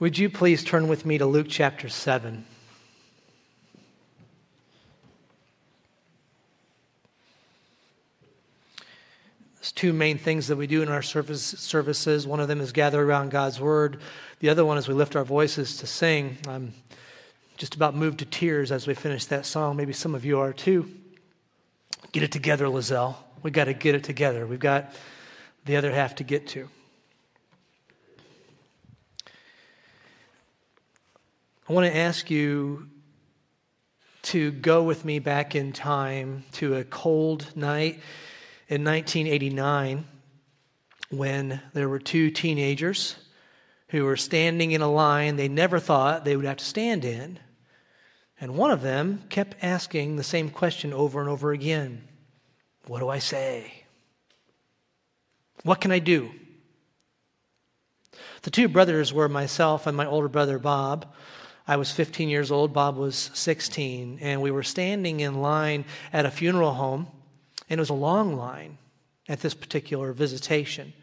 Would you please turn with me to Luke chapter 7? There's two main things that we do in our service, services. One of them is gather around God's word. The other one is we lift our voices to sing. I'm just about moved to tears as we finish that song. Maybe some of you are too. Get it together, Lazzell. We've got to get it together. We've got the other half to get to. I want to ask you to go with me back in time to a cold night in 1989 when there were two teenagers who were standing in a line they never thought they would have to stand in. And one of them kept asking the same question over and over again What do I say? What can I do? The two brothers were myself and my older brother Bob. I was 15 years old, Bob was 16, and we were standing in line at a funeral home, and it was a long line at this particular visitation.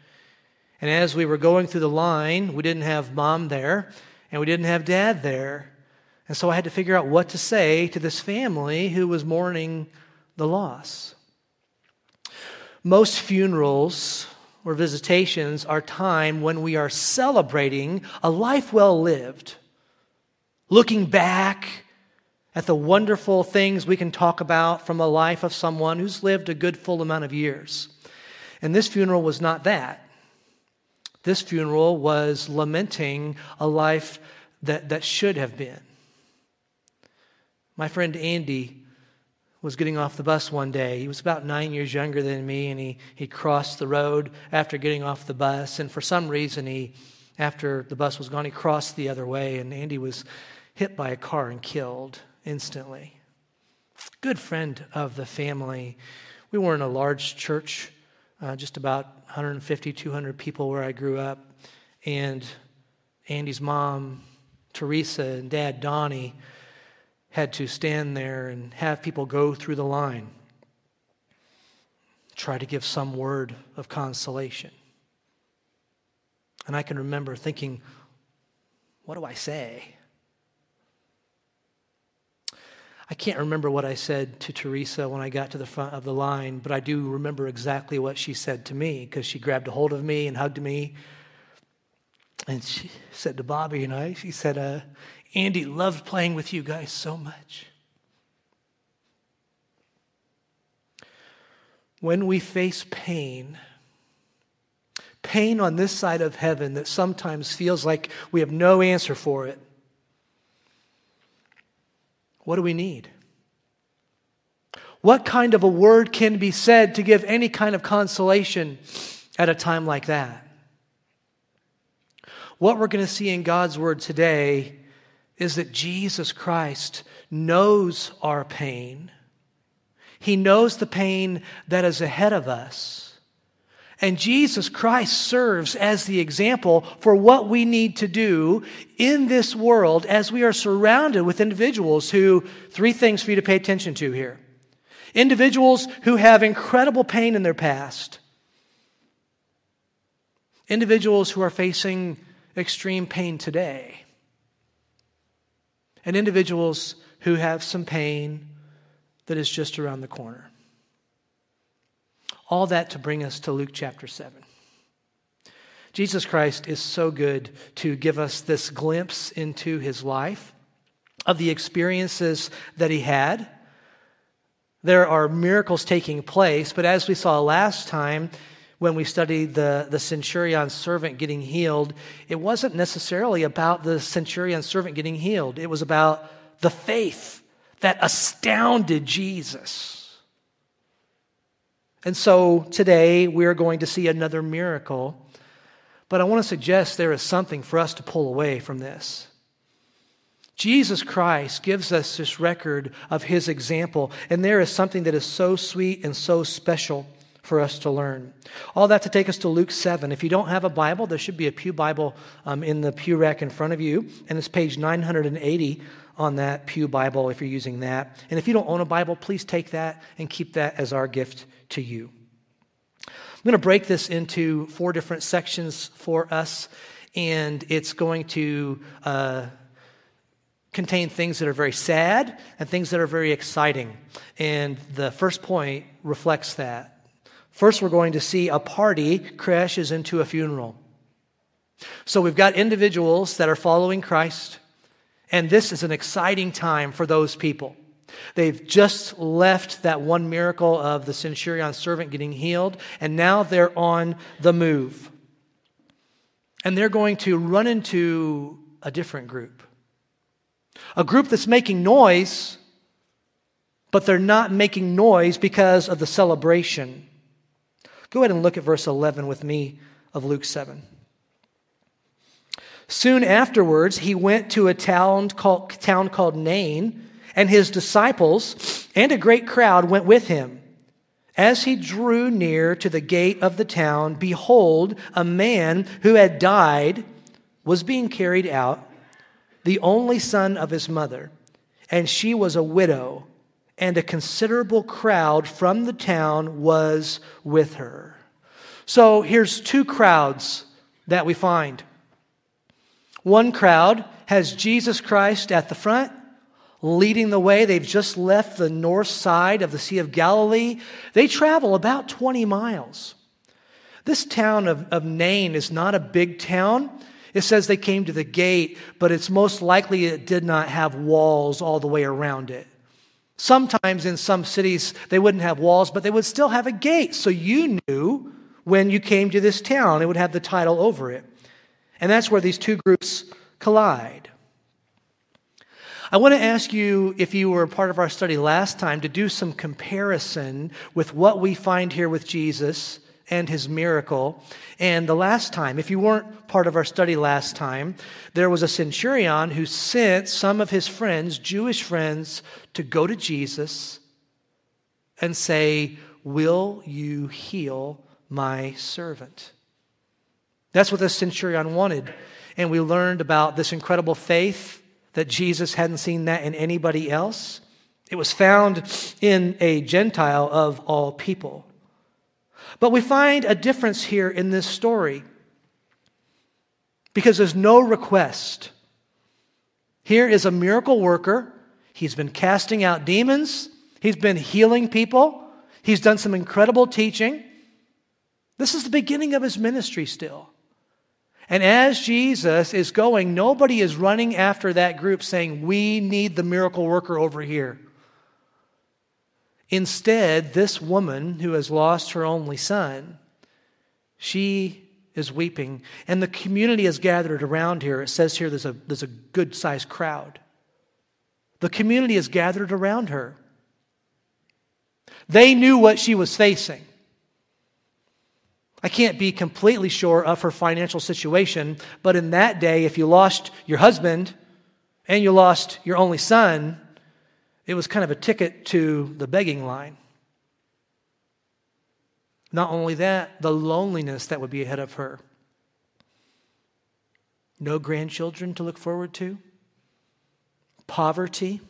And as we were going through the line, we didn't have mom there, and we didn't have dad there. And so I had to figure out what to say to this family who was mourning the loss. Most funerals or visitations are time when we are celebrating a life well lived looking back at the wonderful things we can talk about from the life of someone who's lived a good full amount of years. And this funeral was not that. This funeral was lamenting a life that, that should have been. My friend Andy was getting off the bus one day. He was about nine years younger than me, and he, he crossed the road after getting off the bus. And for some reason, he, after the bus was gone, he crossed the other way, and Andy was hit by a car and killed instantly. Good friend of the family. We were in a large church, uh, just about 150, 200 people where I grew up. And Andy's mom, Teresa, and dad, Donnie, had to stand there and have people go through the line, try to give some word of consolation. And I can remember thinking, what do I say? I can't remember what I said to Teresa when I got to the front of the line, but I do remember exactly what she said to me because she grabbed a hold of me and hugged me. And she said to Bobby and I, she said, uh, Andy loved playing with you guys so much. When we face pain, pain on this side of heaven that sometimes feels like we have no answer for it, what do we need? What kind of a word can be said to give any kind of consolation at a time like that? What we're going to see in God's word today is that Jesus Christ knows our pain. He knows the pain that is ahead of us. And Jesus Christ serves as the example for what we need to do in this world as we are surrounded with individuals who, three things for you to pay attention to here. Individuals who have incredible pain in their past. Individuals who are facing extreme pain today. And individuals who have some pain that is just around the corner. All that to bring us to Luke chapter 7. Jesus Christ is so good to give us this glimpse into his life, of the experiences that he had. There are miracles taking place, but as we saw last time, when we studied the, the centurion's servant getting healed, it wasn't necessarily about the centurion's servant getting healed. It was about the faith that astounded Jesus. And so today we are going to see another miracle. But I want to suggest there is something for us to pull away from this. Jesus Christ gives us this record of his example, and there is something that is so sweet and so special for us to learn. All that to take us to Luke 7. If you don't have a Bible, there should be a Pew Bible um, in the pew rack in front of you, and it's page 980 on that Pew Bible if you're using that. And if you don't own a Bible, please take that and keep that as our gift to you. I'm going to break this into four different sections for us. and it's going to uh, contain things that are very sad and things that are very exciting. And the first point reflects that. First, we're going to see a party crashes into a funeral. So we've got individuals that are following Christ, and this is an exciting time for those people. They've just left that one miracle of the centurion's servant getting healed, and now they're on the move. And they're going to run into a different group. A group that's making noise, but they're not making noise because of the celebration. Go ahead and look at verse 11 with me of Luke 7. Soon afterwards, he went to a town called, town called Nain, and his disciples and a great crowd went with him. As he drew near to the gate of the town, behold, a man who had died was being carried out, the only son of his mother, and she was a widow, and a considerable crowd from the town was with her. So here's two crowds that we find. One crowd has Jesus Christ at the front, leading the way. They've just left the north side of the Sea of Galilee. They travel about 20 miles. This town of, of Nain is not a big town. It says they came to the gate, but it's most likely it did not have walls all the way around it. Sometimes in some cities they wouldn't have walls, but they would still have a gate. So you knew when you came to this town, it would have the title over it. And that's where these two groups collide. I want to ask you, if you were part of our study last time, to do some comparison with what we find here with Jesus and his miracle. And the last time, if you weren't part of our study last time, there was a centurion who sent some of his friends, Jewish friends, to go to Jesus and say, Will you heal my servant? That's what the centurion wanted. And we learned about this incredible faith that Jesus hadn't seen that in anybody else. It was found in a Gentile of all people. But we find a difference here in this story because there's no request. Here is a miracle worker. He's been casting out demons, he's been healing people, he's done some incredible teaching. This is the beginning of his ministry still. And as Jesus is going, nobody is running after that group saying, We need the miracle worker over here. Instead, this woman who has lost her only son, she is weeping, and the community is gathered around here. It says here there's a, there's a good sized crowd. The community is gathered around her. They knew what she was facing. I can't be completely sure of her financial situation, but in that day, if you lost your husband and you lost your only son, it was kind of a ticket to the begging line. Not only that, the loneliness that would be ahead of her. No grandchildren to look forward to, poverty,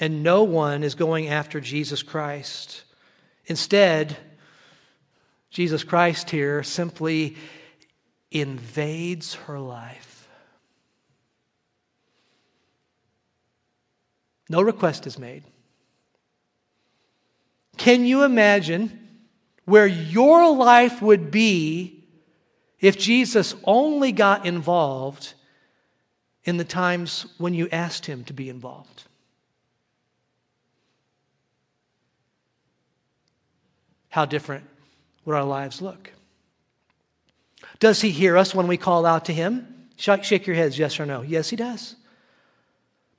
and no one is going after Jesus Christ. Instead, Jesus Christ here simply invades her life. No request is made. Can you imagine where your life would be if Jesus only got involved in the times when you asked him to be involved? How different would our lives look? Does he hear us when we call out to him? Shake your heads, yes or no. Yes, he does.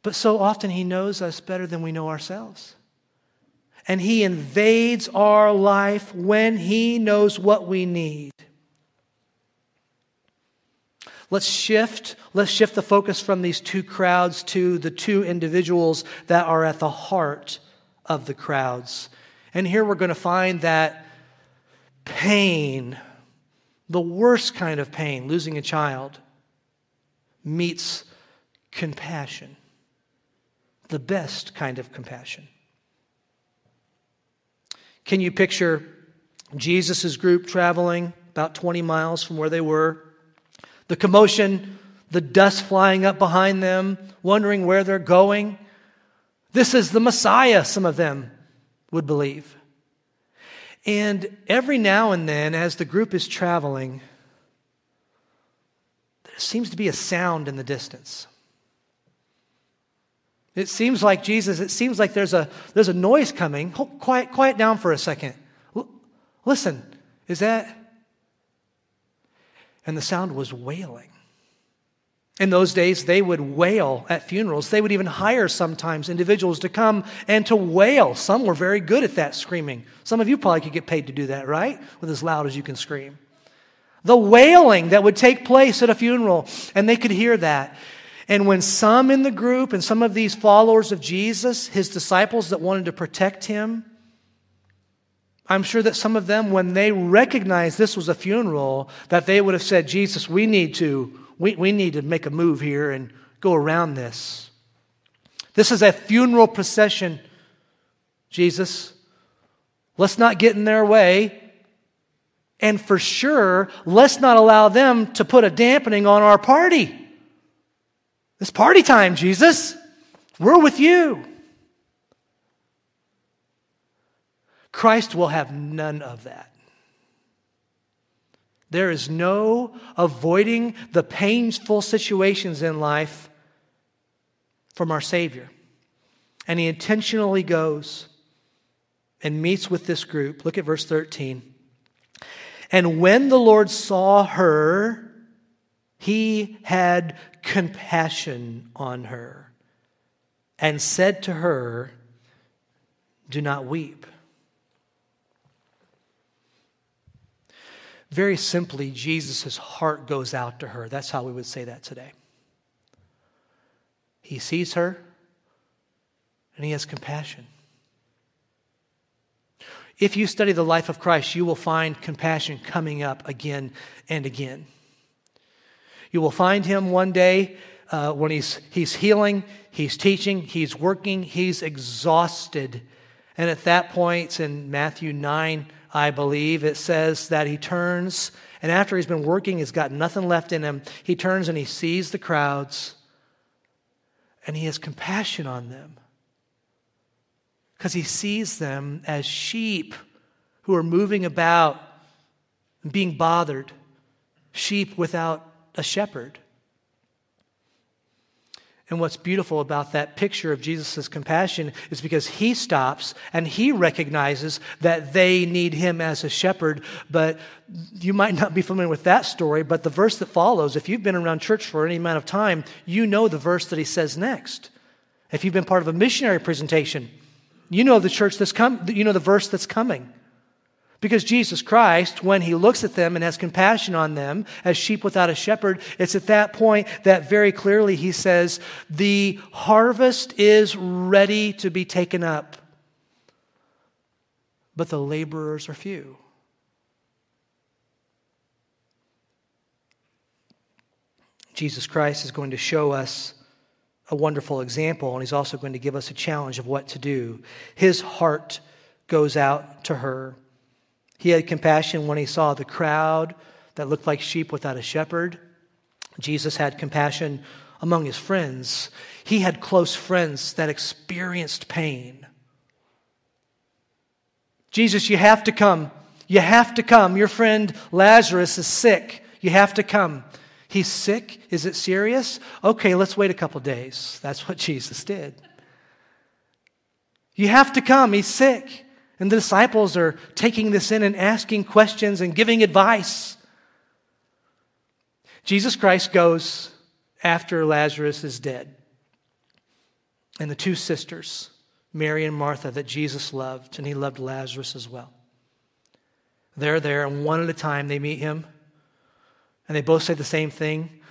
But so often he knows us better than we know ourselves. And he invades our life when he knows what we need. Let's shift, let's shift the focus from these two crowds to the two individuals that are at the heart of the crowds. And here we're going to find that pain, the worst kind of pain, losing a child, meets compassion, the best kind of compassion. Can you picture Jesus' group traveling about 20 miles from where they were? The commotion, the dust flying up behind them, wondering where they're going. This is the Messiah, some of them would believe. And every now and then, as the group is traveling, there seems to be a sound in the distance. It seems like Jesus, it seems like there's a, there's a noise coming. Quiet, quiet down for a second. L- listen, is that? And the sound was wailing. In those days, they would wail at funerals. They would even hire sometimes individuals to come and to wail. Some were very good at that screaming. Some of you probably could get paid to do that, right? With as loud as you can scream. The wailing that would take place at a funeral, and they could hear that. And when some in the group and some of these followers of Jesus, his disciples that wanted to protect him, I'm sure that some of them, when they recognized this was a funeral, that they would have said, Jesus, we need to we, we need to make a move here and go around this. This is a funeral procession, Jesus. Let's not get in their way. And for sure, let's not allow them to put a dampening on our party. It's party time, Jesus. We're with you. Christ will have none of that. There is no avoiding the painful situations in life from our Savior. And he intentionally goes and meets with this group. Look at verse 13. And when the Lord saw her, he had compassion on her and said to her, Do not weep. Very simply, Jesus' heart goes out to her. That's how we would say that today. He sees her and he has compassion. If you study the life of Christ, you will find compassion coming up again and again. You will find him one day uh, when he's, he's healing, he's teaching, he's working, he's exhausted. And at that point, in Matthew 9, I believe. It says that he turns, and after he's been working, he's got nothing left in him. He turns and he sees the crowds, and he has compassion on them because he sees them as sheep who are moving about and being bothered, sheep without a shepherd. And what's beautiful about that picture of Jesus' compassion is because he stops and he recognizes that they need him as a shepherd. But you might not be familiar with that story, but the verse that follows, if you've been around church for any amount of time, you know the verse that he says next. If you've been part of a missionary presentation, you know the church that's come, you know the verse that's coming. Because Jesus Christ, when he looks at them and has compassion on them as sheep without a shepherd, it's at that point that very clearly he says, The harvest is ready to be taken up, but the laborers are few. Jesus Christ is going to show us a wonderful example, and he's also going to give us a challenge of what to do. His heart goes out to her. He had compassion when he saw the crowd that looked like sheep without a shepherd. Jesus had compassion among his friends. He had close friends that experienced pain. Jesus, you have to come. You have to come. Your friend Lazarus is sick. You have to come. He's sick? Is it serious? Okay, let's wait a couple days. That's what Jesus did. You have to come. He's sick. And the disciples are taking this in and asking questions and giving advice. Jesus Christ goes after Lazarus is dead. And the two sisters, Mary and Martha, that Jesus loved, and he loved Lazarus as well. They're there, and one at a time they meet him, and they both say the same thing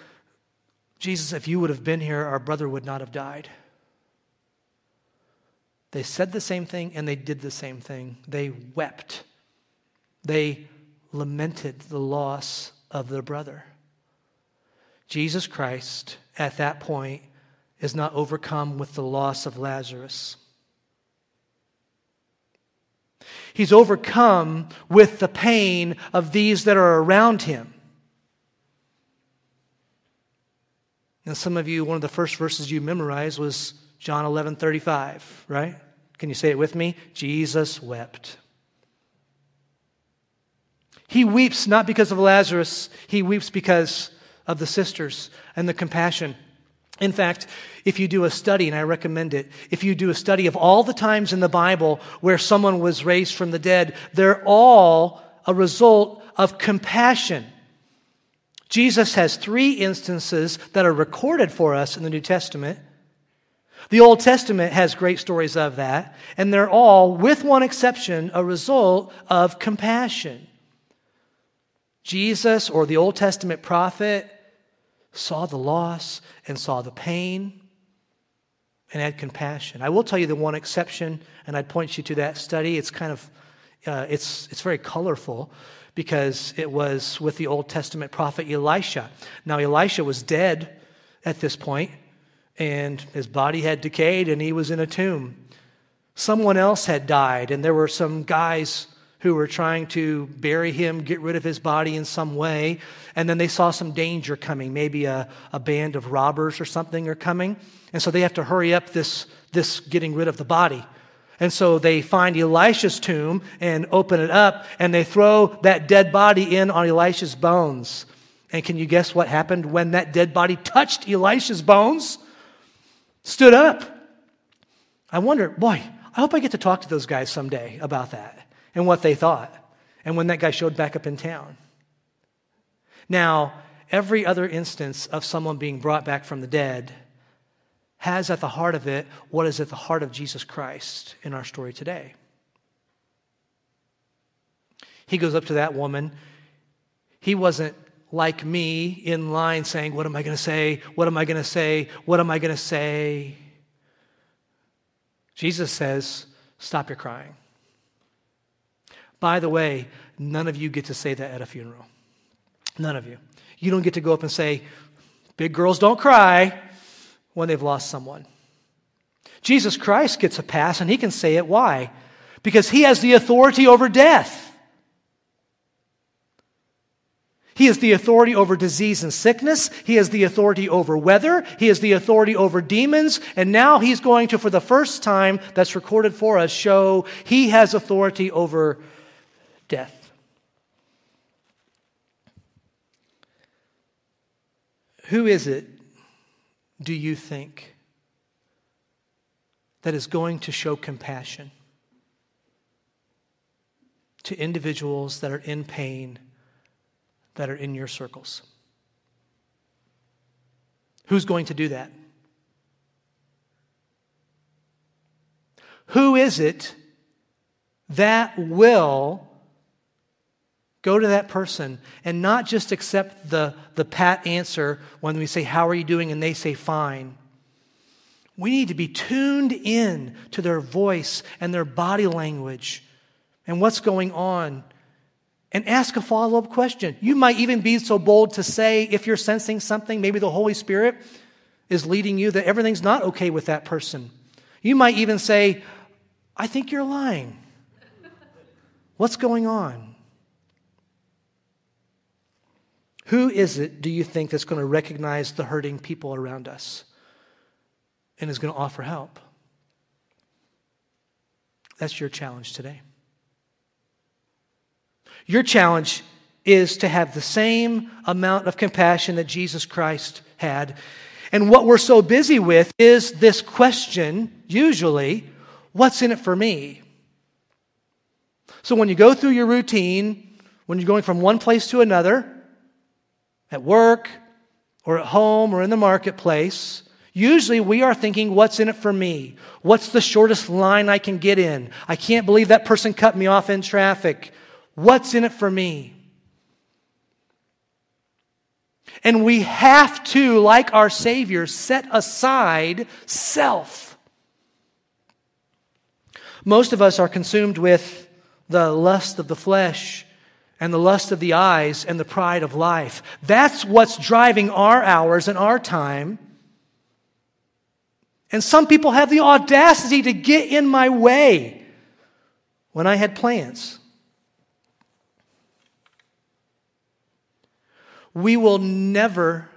Jesus, if you would have been here, our brother would not have died. They said the same thing and they did the same thing. They wept. They lamented the loss of their brother. Jesus Christ, at that point, is not overcome with the loss of Lazarus. He's overcome with the pain of these that are around him. And some of you, one of the first verses you memorized was John 11 35, right? Can you say it with me? Jesus wept. He weeps not because of Lazarus, he weeps because of the sisters and the compassion. In fact, if you do a study, and I recommend it, if you do a study of all the times in the Bible where someone was raised from the dead, they're all a result of compassion. Jesus has three instances that are recorded for us in the New Testament. The Old Testament has great stories of that, and they're all, with one exception, a result of compassion. Jesus or the Old Testament prophet saw the loss and saw the pain and had compassion. I will tell you the one exception, and I'd point you to that study. It's kind of, uh, it's, it's very colorful because it was with the Old Testament prophet Elisha. Now, Elisha was dead at this point, and his body had decayed, and he was in a tomb. Someone else had died, and there were some guys who were trying to bury him, get rid of his body in some way. And then they saw some danger coming. Maybe a, a band of robbers or something are coming. And so they have to hurry up this, this getting rid of the body. And so they find Elisha's tomb and open it up, and they throw that dead body in on Elisha's bones. And can you guess what happened when that dead body touched Elisha's bones? Stood up. I wonder, boy, I hope I get to talk to those guys someday about that and what they thought, and when that guy showed back up in town. Now, every other instance of someone being brought back from the dead has at the heart of it what is at the heart of Jesus Christ in our story today. He goes up to that woman. He wasn't like me in line saying, What am I going to say? What am I going to say? What am I going to say? Jesus says, Stop your crying. By the way, none of you get to say that at a funeral. None of you. You don't get to go up and say, Big girls don't cry when they've lost someone. Jesus Christ gets a pass, and he can say it. Why? Because he has the authority over death. He has the authority over disease and sickness. He has the authority over weather. He has the authority over demons. And now he's going to, for the first time that's recorded for us, show he has authority over death. Who is it, do you think, that is going to show compassion to individuals that are in pain, that are in your circles? Who's going to do that? Who is it that will Go to that person and not just accept the, the pat answer when we say, How are you doing? and they say, Fine. We need to be tuned in to their voice and their body language and what's going on and ask a follow up question. You might even be so bold to say, if you're sensing something, maybe the Holy Spirit is leading you that everything's not okay with that person. You might even say, I think you're lying. What's going on? Who is it, do you think, that's going to recognize the hurting people around us and is going to offer help? That's your challenge today. Your challenge is to have the same amount of compassion that Jesus Christ had. And what we're so busy with is this question, usually, what's in it for me? So when you go through your routine, when you're going from one place to another, at work or at home or in the marketplace, usually we are thinking, what's in it for me? What's the shortest line I can get in? I can't believe that person cut me off in traffic. What's in it for me? And we have to, like our Savior, set aside self. Most of us are consumed with the lust of the flesh and the lust of the eyes and the pride of life. That's what's driving our hours and our time. And some people have the audacity to get in my way when I had plans. We will never,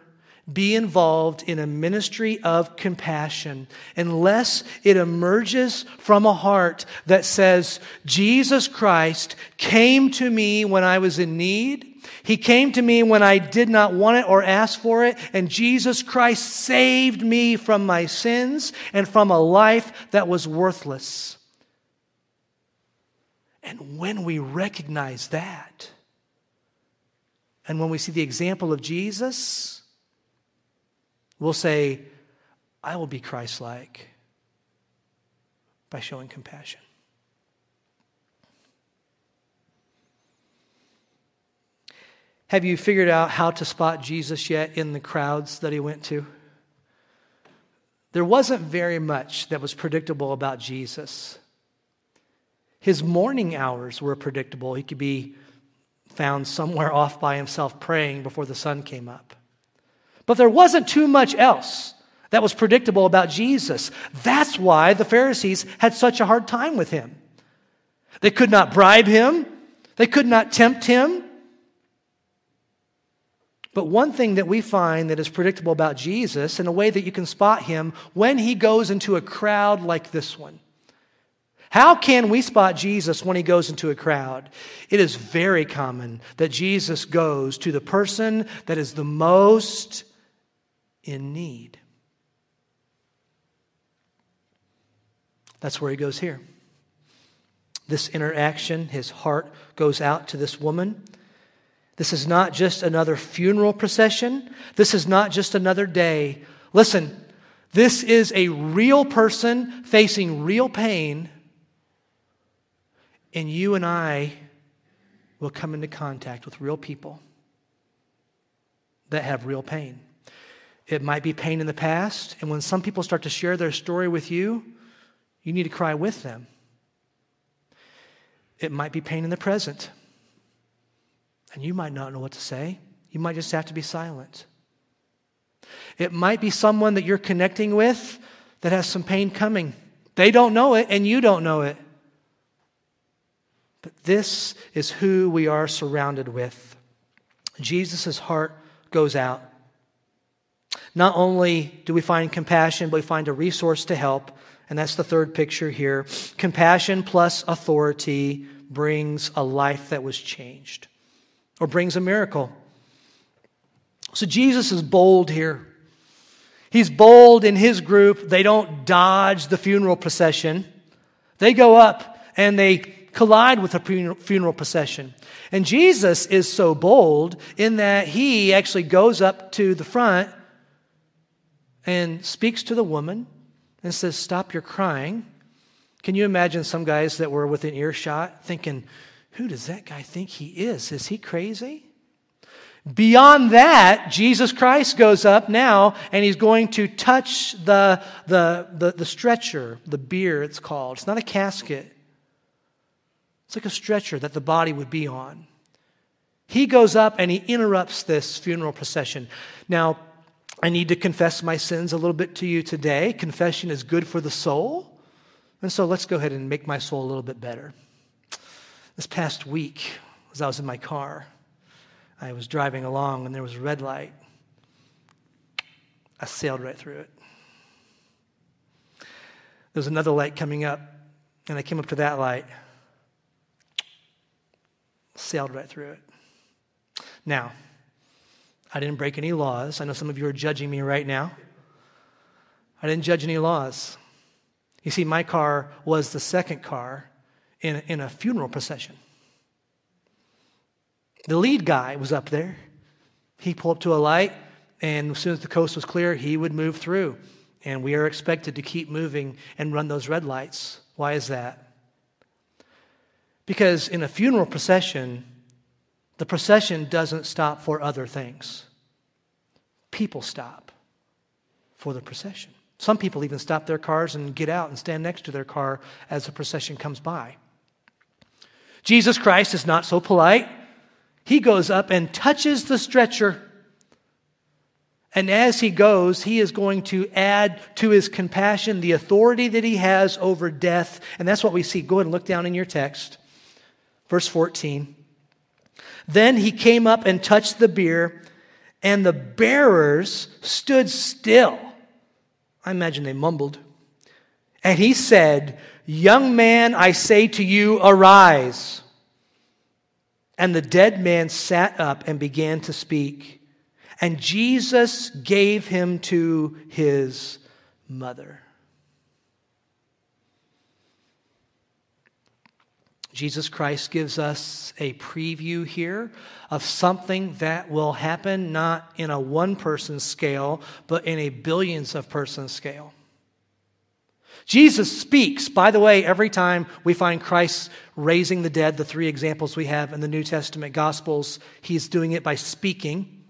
be involved in a ministry of compassion unless it emerges from a heart that says, Jesus Christ came to me when I was in need. He came to me when I did not want it or ask for it, and Jesus Christ saved me from my sins and from a life that was worthless. And when we recognize that, and when we see the example of Jesus, we'll say, I will be Christ like by showing compassion. Have you figured out how to spot Jesus yet in the crowds that he went to? There wasn't very much that was predictable about Jesus. His morning hours were predictable. He could be found somewhere off by himself praying before the sun came up. But there wasn't too much else that was predictable about Jesus. That's why the Pharisees had such a hard time with him. They could not bribe him, they could not tempt him. But one thing that we find that is predictable about Jesus, in a way that you can spot him when he goes into a crowd like this one, how can we spot Jesus when he goes into a crowd? It is very common that Jesus goes to the person that is the most in need. That's where he goes here. This interaction, his heart goes out to this woman. This is not just another funeral procession. This is not just another day. Listen, this is a real person facing real pain and you and I will come into contact with real people that have real pain. It might be pain in the past, and when some people start to share their story with you, you need to cry with them. It might be pain in the present, and you might not know what to say. You might just have to be silent. It might be someone that you're connecting with that has some pain coming. They don't know it, and you don't know it. But this is who we are surrounded with. Jesus' heart goes out. Not only do we find compassion, but we find a resource to help. And that's the third picture here. Compassion plus authority brings a life that was changed or brings a miracle. So Jesus is bold here. He's bold in his group. They don't dodge the funeral procession, they go up and they collide with a funeral procession. And Jesus is so bold in that he actually goes up to the front and speaks to the woman and says, Stop your crying. Can you imagine some guys that were within earshot thinking, Who does that guy think he is? Is he crazy? Beyond that, Jesus Christ goes up now and he's going to touch the, the, the, the stretcher, the bier, it's called. It's not a casket. It's like a stretcher that the body would be on. He goes up and he interrupts this funeral procession. Now, I need to confess my sins a little bit to you today. Confession is good for the soul. And so let's go ahead and make my soul a little bit better. This past week, as I was in my car, I was driving along and there was a red light. I sailed right through it. There was another light coming up, and I came up to that light sailed right through it. Now, I didn't break any laws. I know some of you are judging me right now. I didn't judge any laws. You see, my car was the second car in, in a funeral procession. The lead guy was up there. He pulled up to a light, and as soon as the coast was clear, he would move through. And we are expected to keep moving and run those red lights. Why is that? Because in a funeral procession, the procession doesn't stop for other things. People stop for the procession. Some people even stop their cars and get out and stand next to their car as the procession comes by. Jesus Christ is not so polite. He goes up and touches the stretcher. And as he goes, he is going to add to his compassion the authority that he has over death. And that's what we see. Go ahead and look down in your text. Verse 14. Then he came up and touched the bier, and the bearers stood still. I imagine they mumbled. And he said, Young man, I say to you, arise. And the dead man sat up and began to speak. And Jesus gave him to his mother. Jesus Christ gives us a preview here of something that will happen not in a one person scale, but in a billions of person scale. Jesus speaks. By the way, every time we find Christ raising the dead, the three examples we have in the New Testament Gospels, he's doing it by speaking.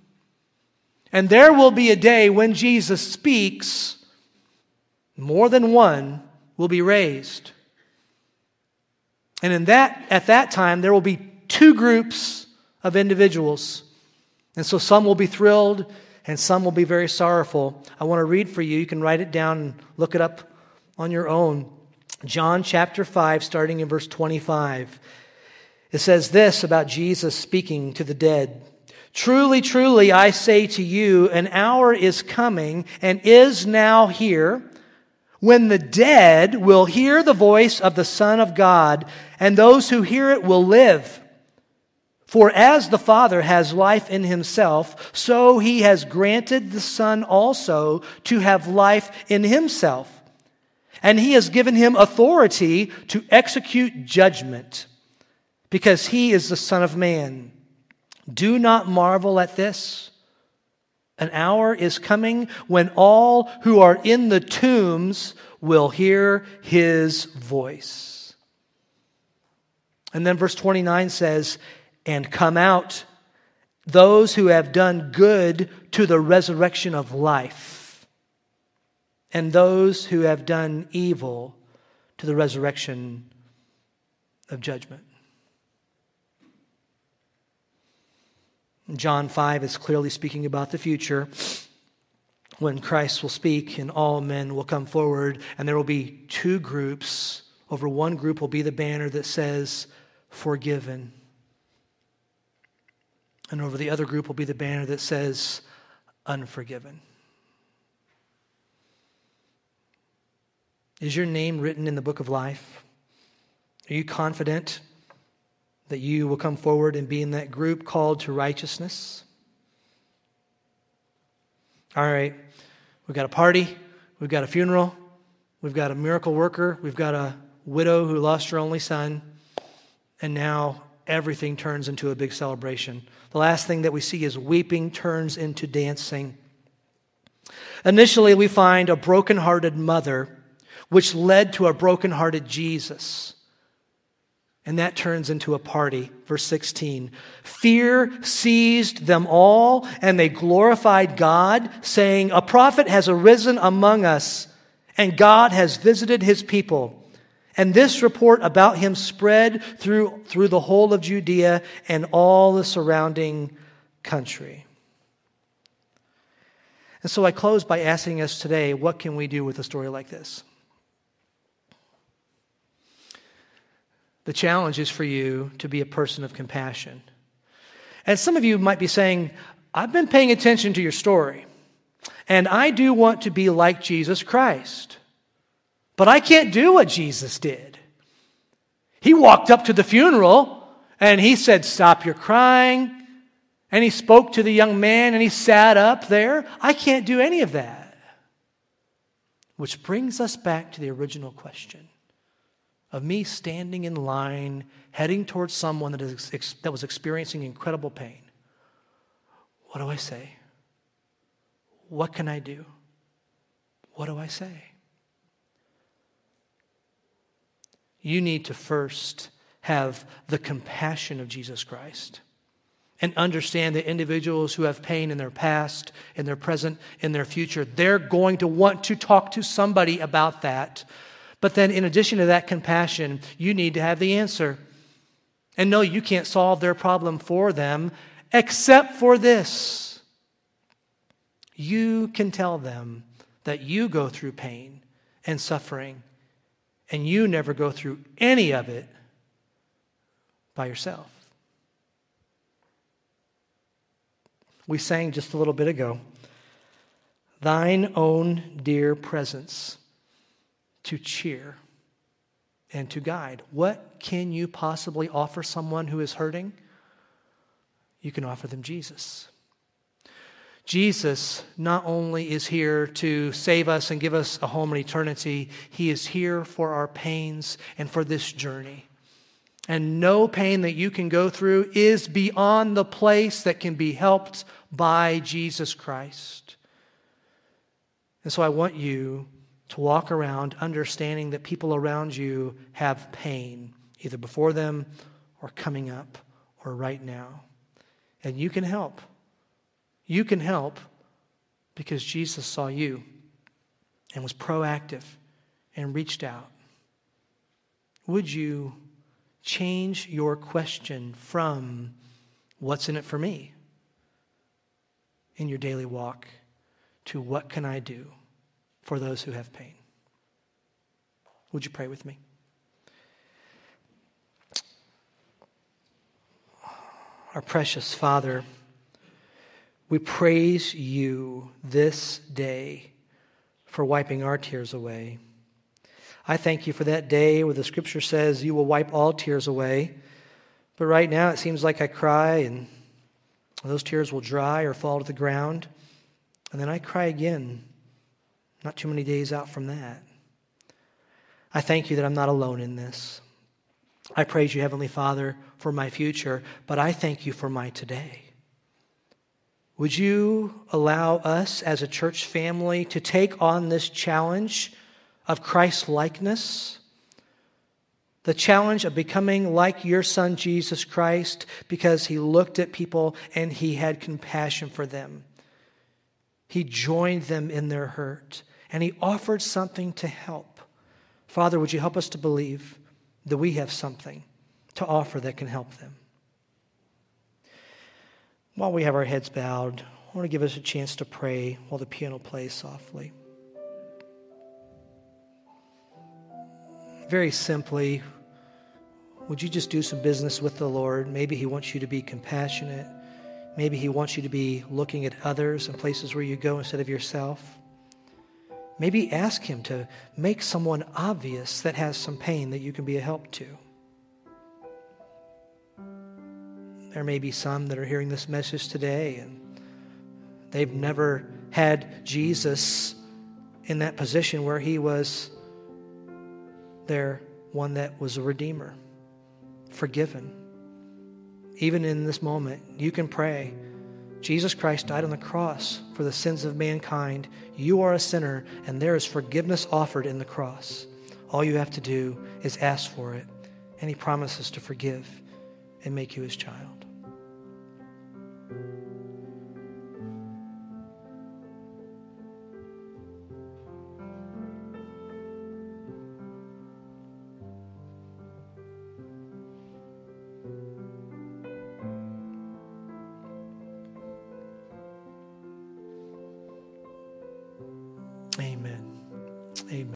And there will be a day when Jesus speaks, more than one will be raised. And in that, at that time, there will be two groups of individuals. And so some will be thrilled and some will be very sorrowful. I want to read for you. You can write it down and look it up on your own. John chapter 5, starting in verse 25. It says this about Jesus speaking to the dead. Truly, truly, I say to you, an hour is coming and is now here when the dead will hear the voice of the Son of God, and those who hear it will live. For as the Father has life in himself, so he has granted the Son also to have life in himself. And he has given him authority to execute judgment because he is the Son of Man. Do not marvel at this. An hour is coming when all who are in the tombs will hear his voice. And then verse 29 says, And come out those who have done good to the resurrection of life and those who have done evil to the resurrection of judgment. John 5 is clearly speaking about the future when Christ will speak and all men will come forward, and there will be two groups. Over one group will be the banner that says, Forgiven. And over the other group will be the banner that says, Unforgiven. Is your name written in the book of life? Are you confident that you will come forward and be in that group called to righteousness? All right, we've got a party, we've got a funeral, we've got a miracle worker, we've got a widow who lost her only son, and now everything turns into a big celebration. The last thing that we see is weeping turns into dancing. Initially, we find a broken-hearted mother which led to a broken-hearted Jesus. And that turns into a party. Verse 16. Fear seized them all, and they glorified God, saying, A prophet has arisen among us, and God has visited his people. And this report about him spread through, through the whole of Judea and all the surrounding country. And so I close by asking us today, what can we do with a story like this? The challenge is for you to be a person of compassion. And some of you might be saying, I've been paying attention to your story, and I do want to be like Jesus Christ. But I can't do what Jesus did. He walked up to the funeral and he said, Stop your crying. And he spoke to the young man and he sat up there. I can't do any of that. Which brings us back to the original question of me standing in line, heading towards someone that, is, that was experiencing incredible pain. What do I say? What can I do? What do I say? You need to first have the compassion of Jesus Christ and understand that individuals who have pain in their past, in their present, in their future, they're going to want to talk to somebody about that but then, in addition to that compassion, you need to have the answer. And no, you can't solve their problem for them, except for this. You can tell them that you go through pain and suffering, and you never go through any of it by yourself. We sang just a little bit ago Thine own dear presence to cheer and to guide. What can you possibly offer someone who is hurting? You can offer them Jesus. Jesus not only is here to save us and give us a home in eternity, He is here for our pains and for this journey. And no pain that you can go through is beyond the place that can be helped by Jesus Christ. And so I want you to walk around understanding that people around you have pain, either before them or coming up or right now. And you can help. You can help because Jesus saw you and was proactive and reached out. Would you change your question from what's in it for me in your daily walk to what can I do for those who have pain? Would you pray with me? Our precious Father, we praise you this day for wiping our tears away. I thank you for that day where the scripture says you will wipe all tears away. But right now it seems like I cry and those tears will dry or fall to the ground. And then I cry again, not too many days out from that. I thank you that I'm not alone in this. I praise you, Heavenly Father, for my future, but I thank you for my today. Would you allow us as a church family to take on this challenge of Christ likeness? The challenge of becoming like your son Jesus Christ because he looked at people and he had compassion for them. He joined them in their hurt and he offered something to help. Father, would you help us to believe that we have something to offer that can help them? While we have our heads bowed, I want to give us a chance to pray while the piano plays softly. Very simply, would you just do some business with the Lord? Maybe He wants you to be compassionate. Maybe He wants you to be looking at others and places where you go instead of yourself. Maybe ask Him to make someone obvious that has some pain that you can be a help to. There may be some that are hearing this message today and they've never had Jesus in that position where he was their one that was a redeemer, forgiven. Even in this moment, you can pray. Jesus Christ died on the cross for the sins of mankind. You are a sinner, and there is forgiveness offered in the cross. All you have to do is ask for it, and He promises to forgive and make you His child.